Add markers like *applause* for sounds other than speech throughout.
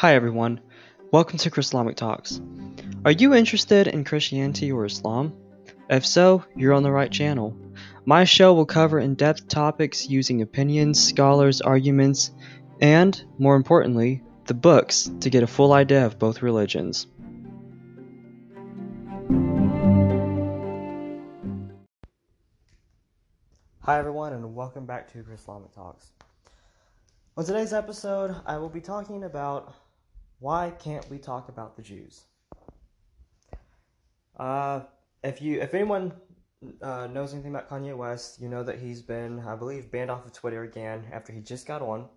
Hi everyone, welcome to Chrislamic Talks. Are you interested in Christianity or Islam? If so, you're on the right channel. My show will cover in depth topics using opinions, scholars, arguments, and, more importantly, the books to get a full idea of both religions. Hi everyone, and welcome back to Chrislamic Talks. On today's episode, I will be talking about why can't we talk about the Jews? Uh, if you, if anyone uh, knows anything about Kanye West, you know that he's been, I believe, banned off of Twitter again after he just got on,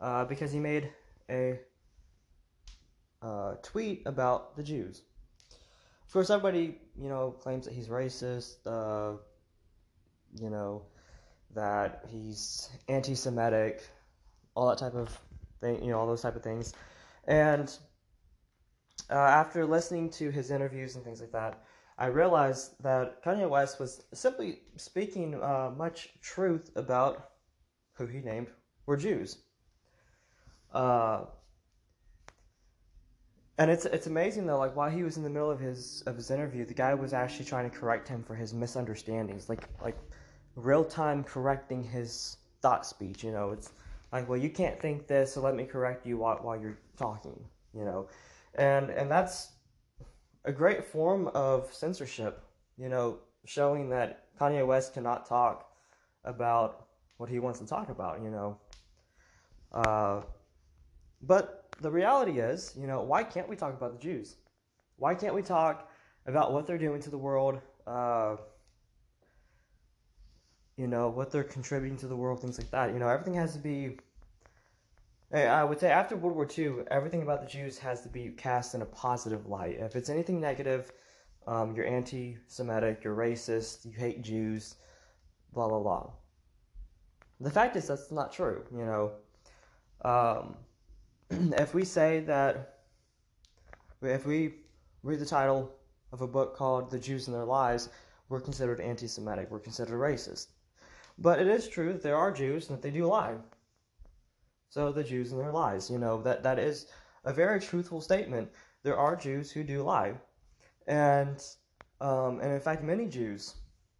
uh, because he made a uh, tweet about the Jews. Of course, everybody, you know, claims that he's racist. Uh, you know, that he's anti-Semitic, all that type of thing, you know, all those type of things. And uh, after listening to his interviews and things like that, I realized that Kanye West was simply speaking uh, much truth about who he named were Jews. Uh, and it's it's amazing though, like while he was in the middle of his of his interview, the guy was actually trying to correct him for his misunderstandings, like like real time correcting his thought speech. You know, it's like, well, you can't think this, so let me correct you while, while you're talking, you know. And and that's a great form of censorship, you know, showing that Kanye West cannot talk about what he wants to talk about, you know. Uh, but the reality is, you know, why can't we talk about the Jews? Why can't we talk about what they're doing to the world? Uh, you know, what they're contributing to the world, things like that. You know, everything has to be. I would say after World War II, everything about the Jews has to be cast in a positive light. If it's anything negative, um, you're anti Semitic, you're racist, you hate Jews, blah, blah, blah. The fact is, that's not true. You know, um, *clears throat* if we say that, if we read the title of a book called The Jews and Their Lies, we're considered anti Semitic, we're considered racist. But it is true that there are Jews and that they do lie. So the Jews and their lies, you know, that, that is a very truthful statement. There are Jews who do lie. And um, and in fact many Jews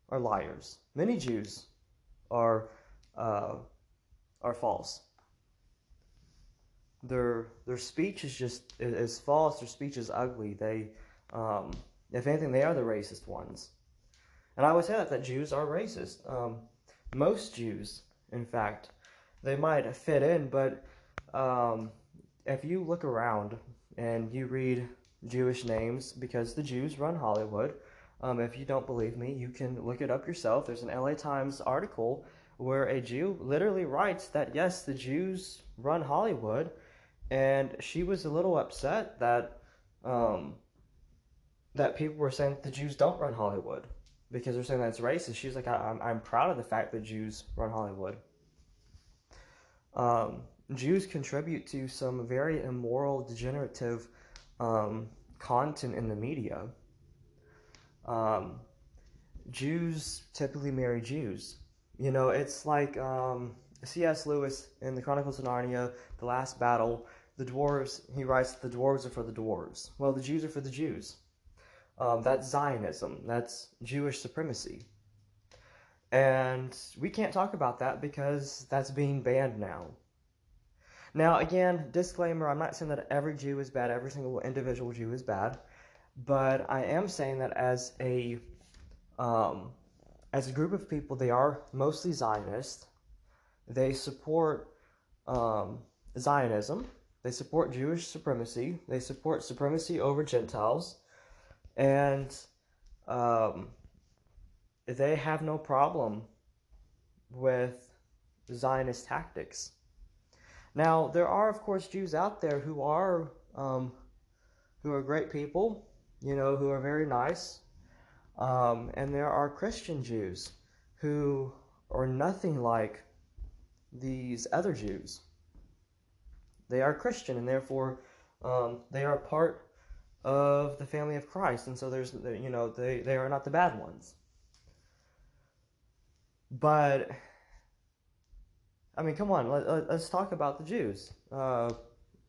are liars. Many Jews are uh, are false. Their their speech is just is false. Their speech is ugly. They, um, if anything, they are the racist ones. And I would say that that Jews are racist. Um, most Jews, in fact, they might fit in, but um, if you look around and you read Jewish names, because the Jews run Hollywood, um, if you don't believe me, you can look it up yourself. There's an LA Times article where a Jew literally writes that yes, the Jews run Hollywood, and she was a little upset that um, that people were saying the Jews don't run Hollywood because they're saying that it's racist. She's like, I, am I'm proud of the fact that Jews run Hollywood. Um, Jews contribute to some very immoral, degenerative um, content in the media. Um, Jews typically marry Jews. You know, it's like um, C.S. Lewis in the Chronicles of Narnia, The Last Battle. The dwarves, he writes, the dwarves are for the dwarves. Well, the Jews are for the Jews. Um, that's Zionism. That's Jewish supremacy. And we can't talk about that because that's being banned now. Now, again, disclaimer I'm not saying that every Jew is bad, every single individual Jew is bad, but I am saying that as a um, as a group of people, they are mostly Zionist. They support um, Zionism. They support Jewish supremacy. They support supremacy over Gentiles and um, they have no problem with Zionist tactics. Now, there are, of course, Jews out there who are um, who are great people, you know, who are very nice, um, and there are Christian Jews who are nothing like these other Jews. They are Christian, and therefore um, they are part of the family of Christ, and so there's you know they they are not the bad ones. But I mean, come on, let, us talk about the Jews. Uh,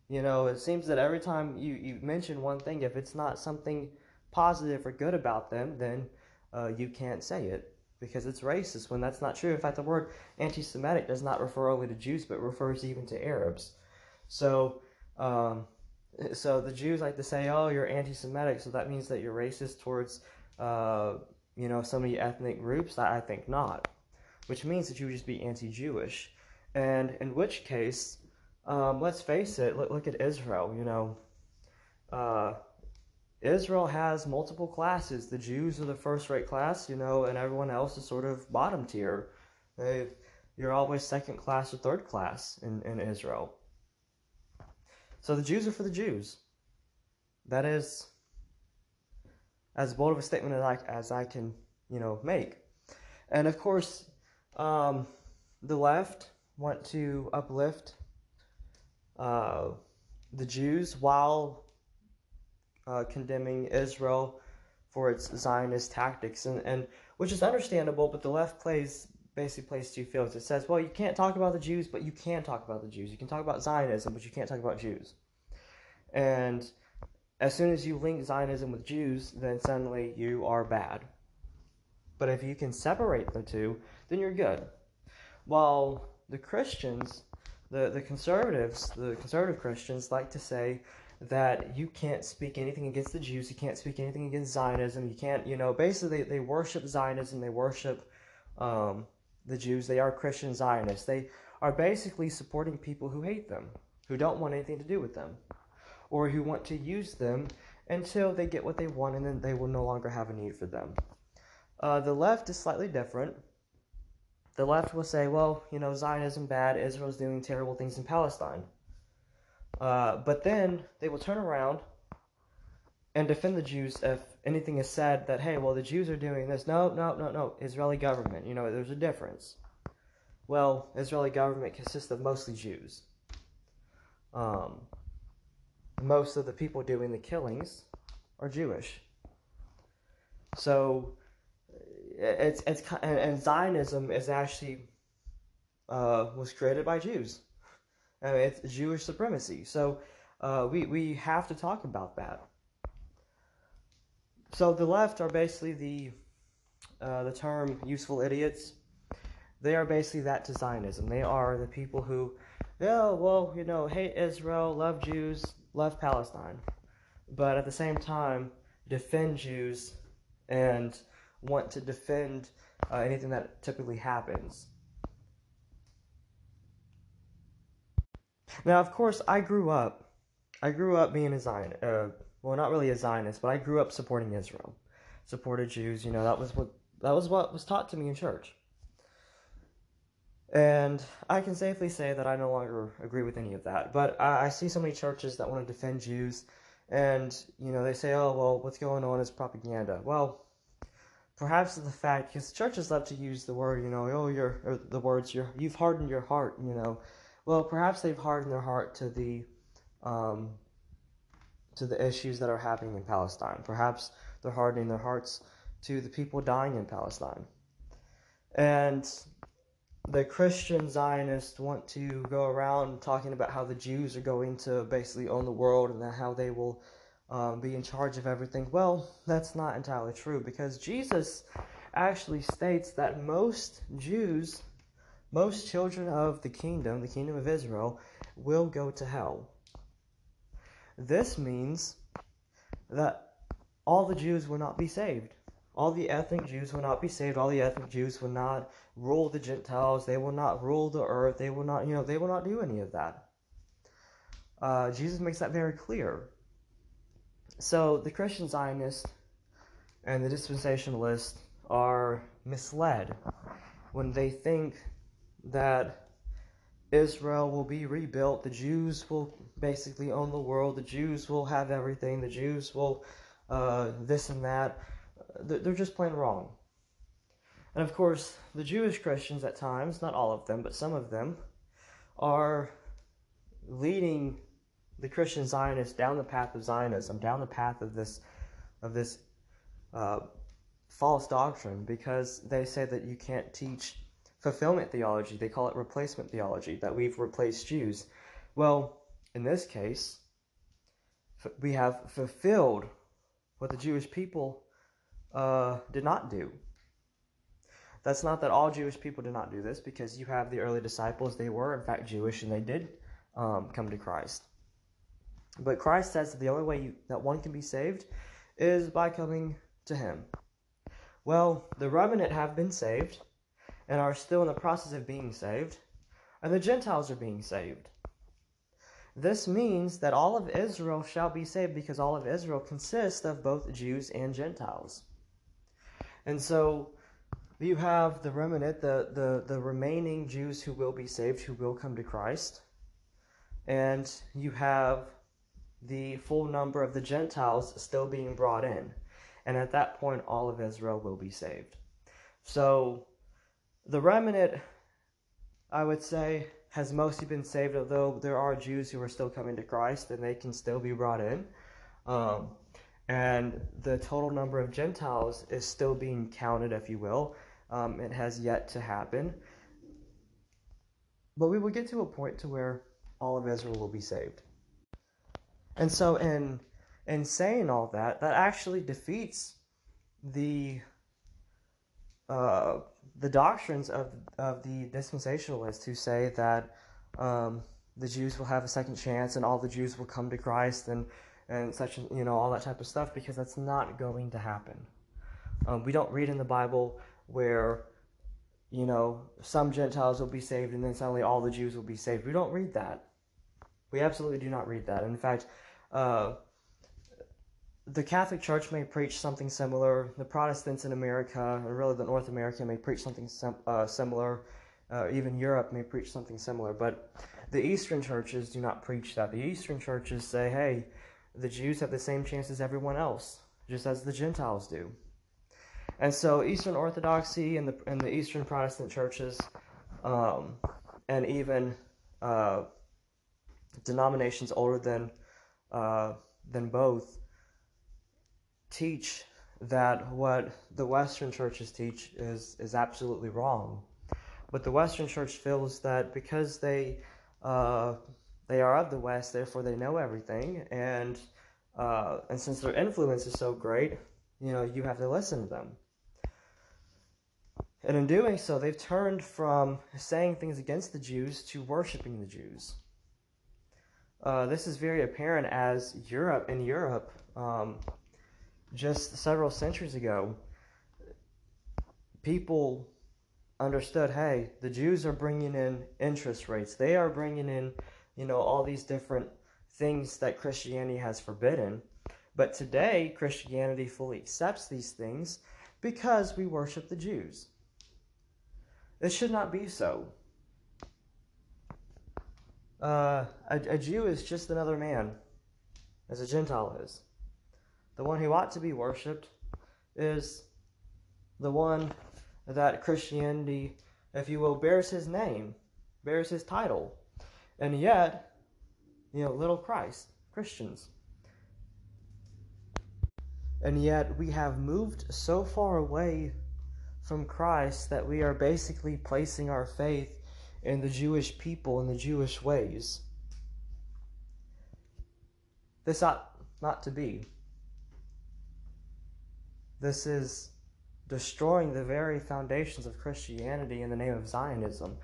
You know, it seems that every time you, you mention one thing, if it's not something positive or good about them, then uh, you can't say it because it's racist when that's not true. In fact, the word anti Semitic does not refer only to Jews, but refers even to Arabs. So, um, so the Jews like to say, oh, you're anti Semitic, so that means that you're racist towards, uh, you know, some of the ethnic groups. I think not, which means that you would just be anti Jewish. And in which case, um, let's face it, look, look at Israel, you know. Uh, Israel has multiple classes. The Jews are the first rate class, you know, and everyone else is sort of bottom tier. They, you're always second class or third class in, in Israel. So the Jews are for the Jews. That is as bold of a statement as I, as I can, you know, make. And of course, um, the left want to uplift uh, the Jews while uh, condemning Israel for its Zionist tactics, and, and which is understandable. But the left plays basically plays two fields. It says, well, you can't talk about the Jews, but you can talk about the Jews. You can talk about Zionism, but you can't talk about Jews. And as soon as you link Zionism with Jews, then suddenly you are bad. But if you can separate the two, then you're good. While the Christians, the, the conservatives, the conservative Christians like to say that you can't speak anything against the Jews, you can't speak anything against Zionism, you can't, you know, basically they, they worship Zionism, they worship um, the Jews, they are Christian Zionists. They are basically supporting people who hate them, who don't want anything to do with them, or who want to use them until they get what they want and then they will no longer have a need for them. Uh, the left is slightly different. The left will say, well, you know, Zionism bad, Israel's doing terrible things in Palestine. Uh, but then they will turn around and defend the Jews if anything is said that, hey, well, the Jews are doing this. No, no, no, no. Israeli government. You know, there's a difference. Well, Israeli government consists of mostly Jews. Um, most of the people doing the killings are Jewish. So it's it's and, and Zionism is actually uh, was created by Jews. I mean, it's Jewish supremacy. So uh, we we have to talk about that. So the left are basically the uh, the term useful idiots. They are basically that to Zionism. They are the people who, yeah, well, you know, hate Israel, love Jews, love Palestine, but at the same time defend Jews and want to defend uh, anything that typically happens. Now, of course, I grew up. I grew up being a Zionist. Uh, well, not really a Zionist, but I grew up supporting Israel, supported Jews. You know, that was what that was what was taught to me in church. And I can safely say that I no longer agree with any of that. But I, I see so many churches that want to defend Jews, and you know they say, "Oh, well, what's going on is propaganda." Well, perhaps the fact because churches love to use the word, you know, "Oh, you're," the words, "you're," you've hardened your heart, you know. Well, perhaps they've hardened their heart to the um, to the issues that are happening in Palestine. Perhaps they're hardening their hearts to the people dying in Palestine. And the Christian Zionists want to go around talking about how the Jews are going to basically own the world and how they will um, be in charge of everything. Well, that's not entirely true because Jesus actually states that most Jews, most children of the kingdom, the kingdom of Israel, will go to hell. This means that all the Jews will not be saved. All the ethnic Jews will not be saved. All the ethnic Jews will not rule the Gentiles. They will not rule the earth. They will not, you know, they will not do any of that. Uh, Jesus makes that very clear. So the Christian Zionists and the dispensationalists are misled when they think that Israel will be rebuilt. The Jews will basically own the world. The Jews will have everything. The Jews will uh, this and that. They're just plain wrong. And of course, the Jewish Christians at times, not all of them, but some of them, are leading the Christian Zionists down the path of Zionism, down the path of this, of this uh, false doctrine, because they say that you can't teach fulfillment theology. They call it replacement theology, that we've replaced Jews. Well, in this case, we have fulfilled what the Jewish people uh, did not do. That's not that all Jewish people did not do this, because you have the early disciples, they were in fact Jewish and they did um, come to Christ. But Christ says that the only way you, that one can be saved is by coming to Him. Well, the remnant have been saved and are still in the process of being saved, and the Gentiles are being saved. This means that all of Israel shall be saved because all of Israel consists of both Jews and Gentiles. And so you have the remnant, the, the, the remaining Jews who will be saved, who will come to Christ. And you have the full number of the Gentiles still being brought in. And at that point, all of Israel will be saved. So the remnant, I would say, has mostly been saved, although there are Jews who are still coming to Christ and they can still be brought in. Um, and the total number of Gentiles is still being counted, if you will. Um, it has yet to happen. But we will get to a point to where all of Israel will be saved. And so in in saying all that, that actually defeats the uh, the doctrines of of the dispensationalists who say that um, the Jews will have a second chance and all the Jews will come to Christ and and such you know all that type of stuff because that's not going to happen. Um, we don't read in the Bible where you know some Gentiles will be saved and then suddenly all the Jews will be saved. We don't read that. We absolutely do not read that. In fact, uh, the Catholic Church may preach something similar. The Protestants in America, or really the North America, may preach something sim- uh, similar. Uh, even Europe may preach something similar. But the Eastern churches do not preach that. The Eastern churches say, hey, the Jews have the same chance as everyone else, just as the Gentiles do. And so Eastern Orthodoxy and the and the Eastern Protestant churches, um, and even uh, denominations older than uh, than both, teach that what the Western churches teach is is absolutely wrong. But the Western church feels that because they uh, they are of the West, therefore they know everything, and uh, and since their influence is so great, you know you have to listen to them. And in doing so, they've turned from saying things against the Jews to worshiping the Jews. Uh, this is very apparent as Europe, in Europe, um, just several centuries ago, people understood hey, the Jews are bringing in interest rates. They are bringing in, you know, all these different things that Christianity has forbidden. But today, Christianity fully accepts these things because we worship the Jews. It should not be so. Uh, a, a Jew is just another man, as a Gentile is. The one who ought to be worshipped is the one that Christianity, if you will, bears his name, bears his title. And yet, you know, little Christ, Christians. And yet, we have moved so far away from Christ that we are basically placing our faith in the Jewish people and the Jewish ways. This ought not to be. This is destroying the very foundations of Christianity in the name of Zionism.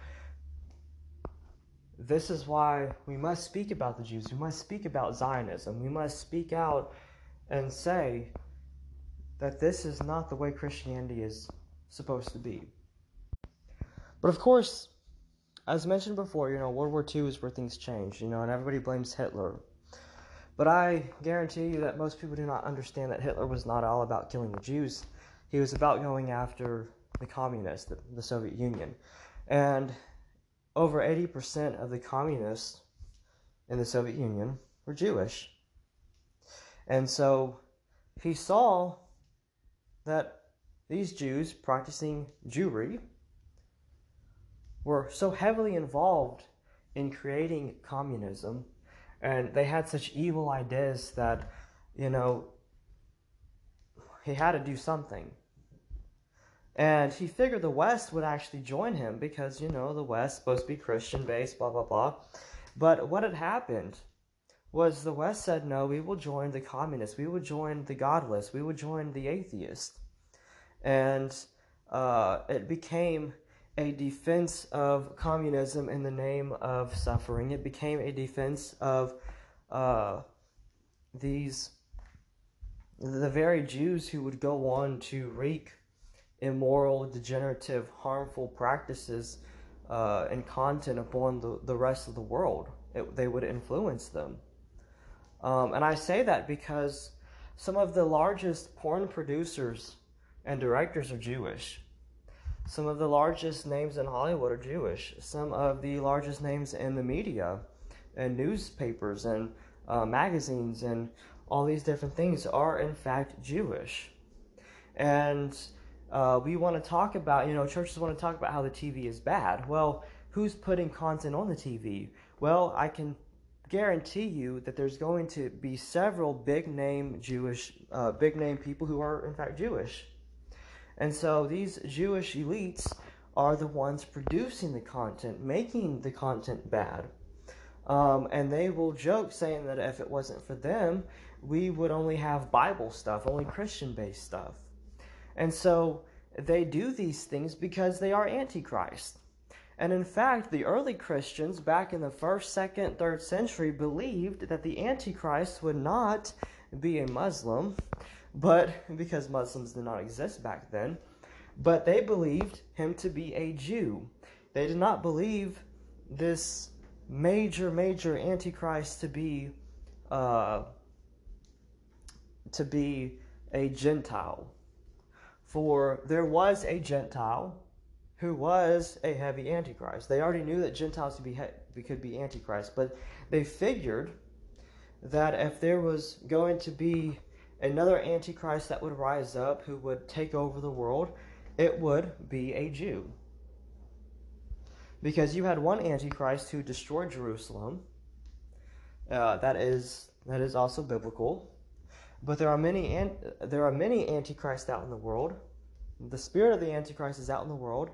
This is why we must speak about the Jews. We must speak about Zionism. We must speak out and say that this is not the way Christianity is supposed to be. But of course, as mentioned before, you know, World War II is where things changed, you know, and everybody blames Hitler. But I guarantee you that most people do not understand that Hitler was not all about killing the Jews. He was about going after the communists, the, the Soviet Union. And over 80% of the communists in the Soviet Union were Jewish. And so he saw that these Jews practicing Jewry were so heavily involved in creating communism and they had such evil ideas that, you know, he had to do something. And he figured the West would actually join him because, you know, the West supposed to be Christian based, blah, blah, blah. But what had happened was the West said, no, we will join the communists, we will join the godless, we will join the atheist. And uh, it became a defense of communism in the name of suffering. It became a defense of uh, these, the very Jews who would go on to wreak immoral, degenerative, harmful practices uh, and content upon the, the rest of the world. It, they would influence them. Um, and I say that because some of the largest porn producers and directors are Jewish. Some of the largest names in Hollywood are Jewish. Some of the largest names in the media and newspapers and uh, magazines and all these different things are in fact Jewish. And uh, we want to talk about, you know, churches want to talk about how the TV is bad. Well, who's putting content on the TV? Well, I can guarantee you that there's going to be several big name Jewish, uh, big name people who are in fact Jewish. And so these Jewish elites are the ones producing the content, making the content bad. Um, and they will joke saying that if it wasn't for them, we would only have Bible stuff, only Christian based stuff. And so they do these things because they are Antichrist. And in fact, the early Christians back in the first, second, third century believed that the Antichrist would not be a Muslim, but because Muslims did not exist back then, but they believed him to be a Jew. They did not believe this major, major Antichrist to be uh, to be a Gentile. For there was a Gentile who was a heavy Antichrist. They already knew that Gentiles could be, he- could be Antichrist, but they figured that if there was going to be another Antichrist that would rise up who would take over the world, it would be a Jew. Because you had one Antichrist who destroyed Jerusalem. Uh, that is that is also biblical. But there are many there are many antichrists out in the world. The spirit of the antichrist is out in the world,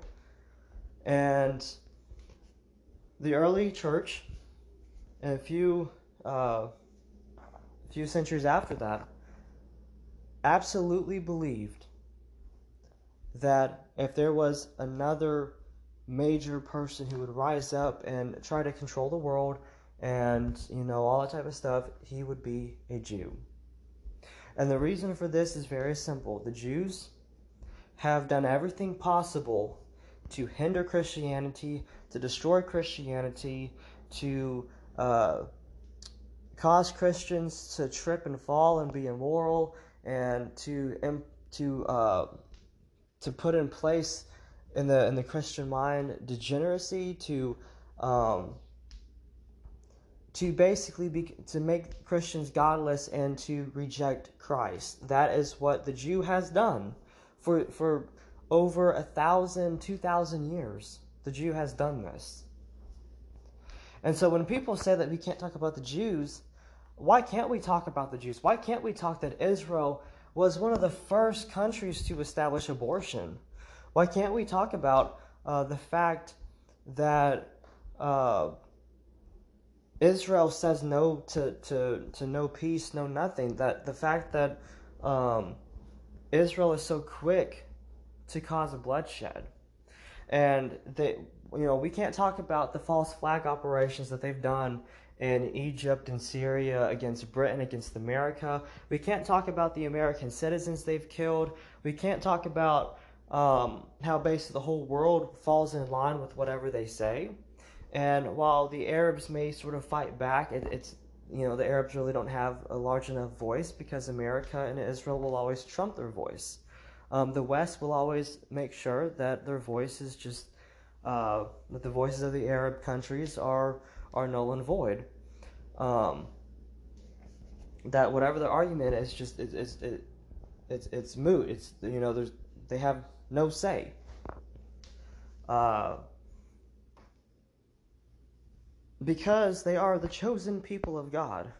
and the early church, and a few uh, a few centuries after that, absolutely believed that if there was another major person who would rise up and try to control the world and you know all that type of stuff, he would be a Jew. And the reason for this is very simple. The Jews have done everything possible to hinder Christianity, to destroy Christianity, to uh, cause Christians to trip and fall and be immoral, and to to uh, to put in place in the in the Christian mind degeneracy to um, to basically be to make Christians godless and to reject Christ. That is what the Jew has done for for over a thousand, two thousand years. The Jew has done this. And so when people say that we can't talk about the Jews, why can't we talk about the Jews? Why can't we talk that Israel was one of the first countries to establish abortion? Why can't we talk about uh, the fact that uh, Israel says no to, to, to no peace, no nothing? That the fact that um, Israel is so quick to cause a bloodshed, and they, you know, we can't talk about the false flag operations that they've done in Egypt and Syria against Britain, against America. We can't talk about the American citizens they've killed. We can't talk about um, how basically the whole world falls in line with whatever they say. And while the Arabs may sort of fight back, it, it's you know the Arabs really don't have a large enough voice because America and Israel will always trump their voice. Um, the West will always make sure that their voice is just uh, that the voices of the Arab countries are are null and void. Um, that whatever the argument is, just it, it's it, it's it's moot. It's you know there's they have no say. Uh, because they are the chosen people of God,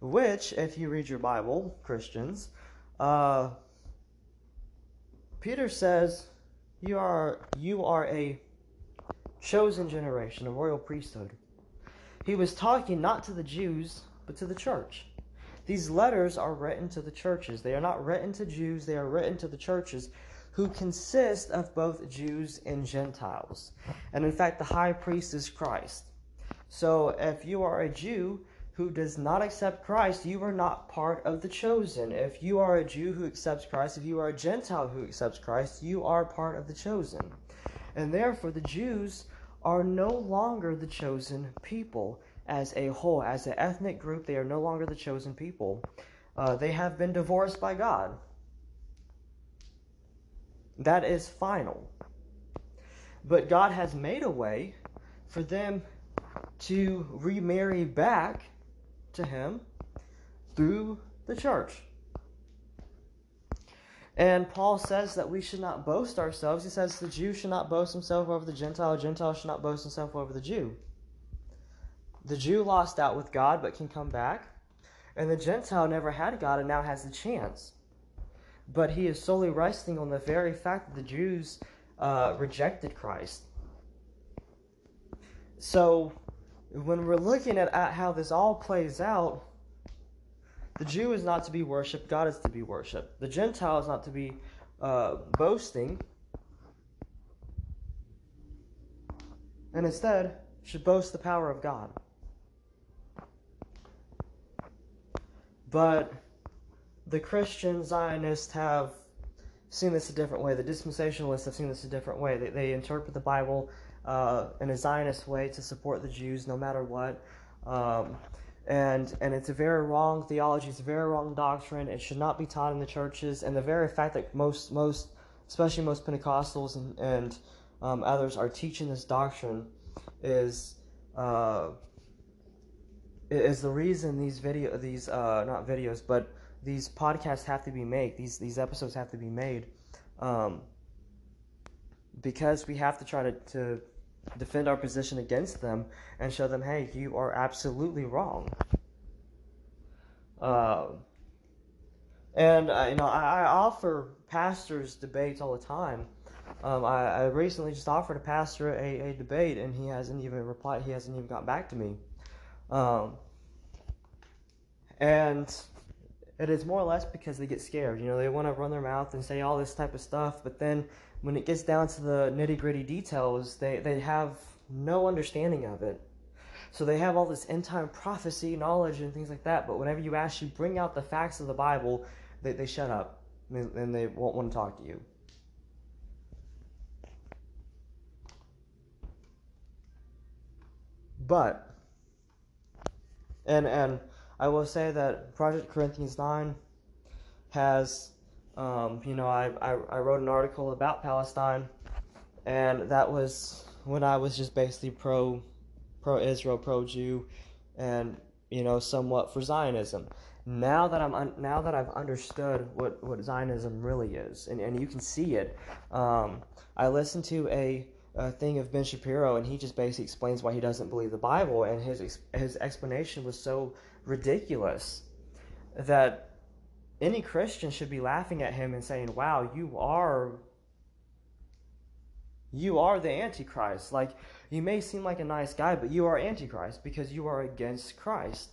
which, if you read your Bible, Christians, uh, Peter says you are you are a chosen generation, a royal priesthood. He was talking not to the Jews but to the church. These letters are written to the churches. They are not written to Jews, they are written to the churches who consist of both Jews and Gentiles. And in fact, the high priest is Christ. So if you are a Jew who does not accept Christ, you are not part of the chosen. If you are a Jew who accepts Christ, if you are a Gentile who accepts Christ, you are part of the chosen. And therefore, the Jews are no longer the chosen people as a whole. As an ethnic group, they are no longer the chosen people. Uh, they have been divorced by God. That is final. But God has made a way for them to remarry back to Him through the church. And Paul says that we should not boast ourselves. He says the Jew should not boast himself over the Gentile, Gentile should not boast himself over the Jew. The Jew lost out with God but can come back, and the Gentile never had God and now has the chance. But he is solely resting on the very fact that the Jews uh, rejected Christ. So, when we're looking at, at how this all plays out, the Jew is not to be worshipped, God is to be worshipped. The Gentile is not to be uh, boasting, and instead should boast the power of God. But the Christian Zionists have seen this a different way. The dispensationalists have seen this a different way. They, they interpret the Bible uh, in a Zionist way to support the Jews no matter what. Um, and and it's a very wrong theology. It's a very wrong doctrine. It should not be taught in the churches. And the very fact that most most, especially most Pentecostals and and um, others are teaching this doctrine is uh, is the reason these video these uh, not videos but these podcasts have to be made. These these episodes have to be made. Um, because we have to try to, to defend our position against them and show them, hey, you are absolutely wrong. Uh, and uh, you know, I, I, offer pastors debates all the time. Um, I, I, recently just offered a pastor a, a, debate, and he hasn't even replied. He hasn't even got back to me. Um, and it is more or less because they get scared. You know, they want to run their mouth and say all this type of stuff, but then when it gets down to the nitty gritty details, they, they have no understanding of it. So they have all this end time prophecy knowledge and things like that, but whenever you actually bring out the facts of the Bible, they, they shut up and they won't want to talk to you. But, and, and I will say that Project Corinthians 9 has um, you know, I, I, I wrote an article about Palestine, and that was when I was just basically pro pro Israel, pro Jew, and you know, somewhat for Zionism. Now that I'm un- now that I've understood what, what Zionism really is, and, and you can see it, um, I listened to a, a thing of Ben Shapiro, and he just basically explains why he doesn't believe the Bible, and his his explanation was so ridiculous that any Christian should be laughing at him and saying, "Wow, you are you are the antichrist." Like you may seem like a nice guy, but you are antichrist because you are against Christ.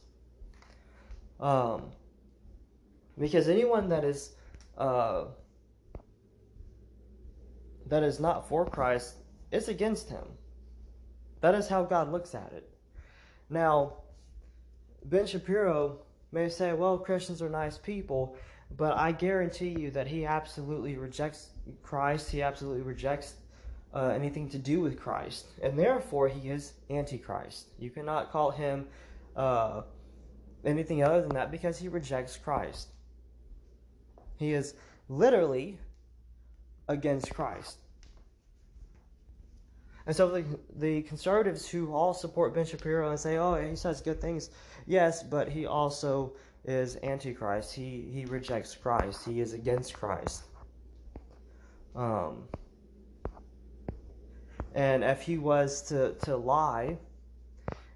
Um, because anyone that is uh, that is not for Christ is against him. That is how God looks at it. Now, Ben Shapiro may say, well, Christians are nice people, but I guarantee you that he absolutely rejects Christ. He absolutely rejects uh, anything to do with Christ. And therefore, he is Antichrist. You cannot call him uh, anything other than that because he rejects Christ. He is literally against Christ. And so the, the conservatives who all support Ben Shapiro and say, oh, he says good things, yes, but he also is antichrist. He, he rejects Christ. He is against Christ. Um, and if he was to, to lie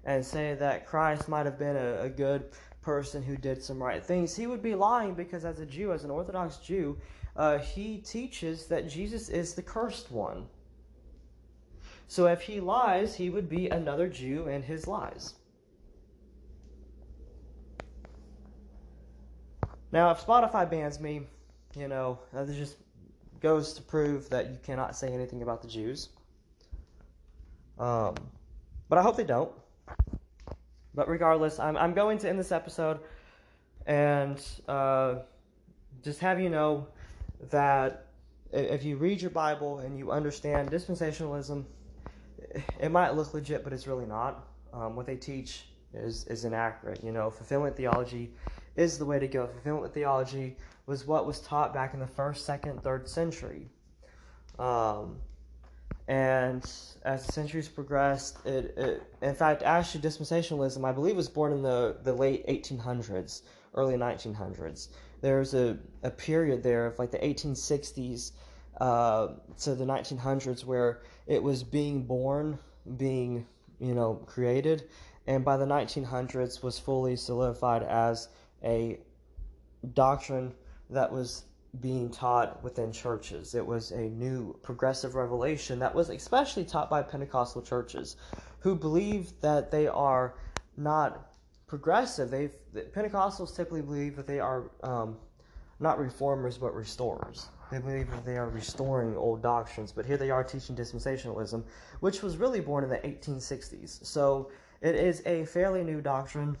and say that Christ might have been a, a good person who did some right things, he would be lying because as a Jew, as an Orthodox Jew, uh, he teaches that Jesus is the cursed one. So if he lies, he would be another Jew and his lies. Now, if Spotify bans me, you know, that just goes to prove that you cannot say anything about the Jews. Um, but I hope they don't. But regardless, I'm, I'm going to end this episode and uh, just have you know that if you read your Bible and you understand dispensationalism, it might look legit, but it's really not. Um, what they teach is, is inaccurate. You know, fulfillment theology is the way to go. Fulfillment theology was what was taught back in the first, second, third century. Um, and as the centuries progressed, it, it, in fact, actually, dispensationalism, I believe, was born in the, the late 1800s, early 1900s. There was a, a period there of like the 1860s uh, to the 1900s where it was being born, being, you know, created, and by the 1900s was fully solidified as a doctrine that was being taught within churches. It was a new progressive revelation that was especially taught by Pentecostal churches who believe that they are not progressive. They Pentecostals typically believe that they are um, not reformers but restorers. They believe that they are restoring old doctrines, but here they are teaching dispensationalism, which was really born in the 1860s. So it is a fairly new doctrine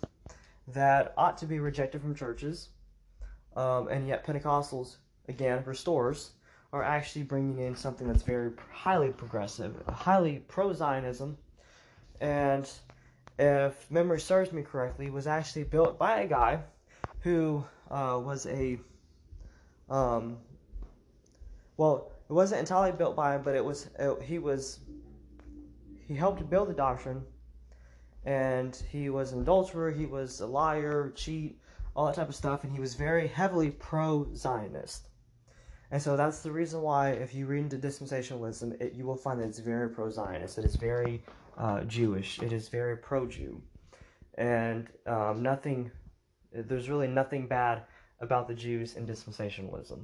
that ought to be rejected from churches, um, and yet Pentecostals again, restores, are actually bringing in something that's very highly progressive, highly pro Zionism, and if memory serves me correctly, was actually built by a guy who uh, was a, um, well, it wasn't entirely built by him, but it was it, he was he helped build the doctrine, and he was an adulterer, he was a liar, cheat, all that type of stuff, and he was very heavily pro Zionist. And so that's the reason why, if you read into dispensationalism, it, you will find that it's very pro Zionist, it is very uh, Jewish, it is very pro Jew. And um, nothing, there's really nothing bad about the Jews in dispensationalism.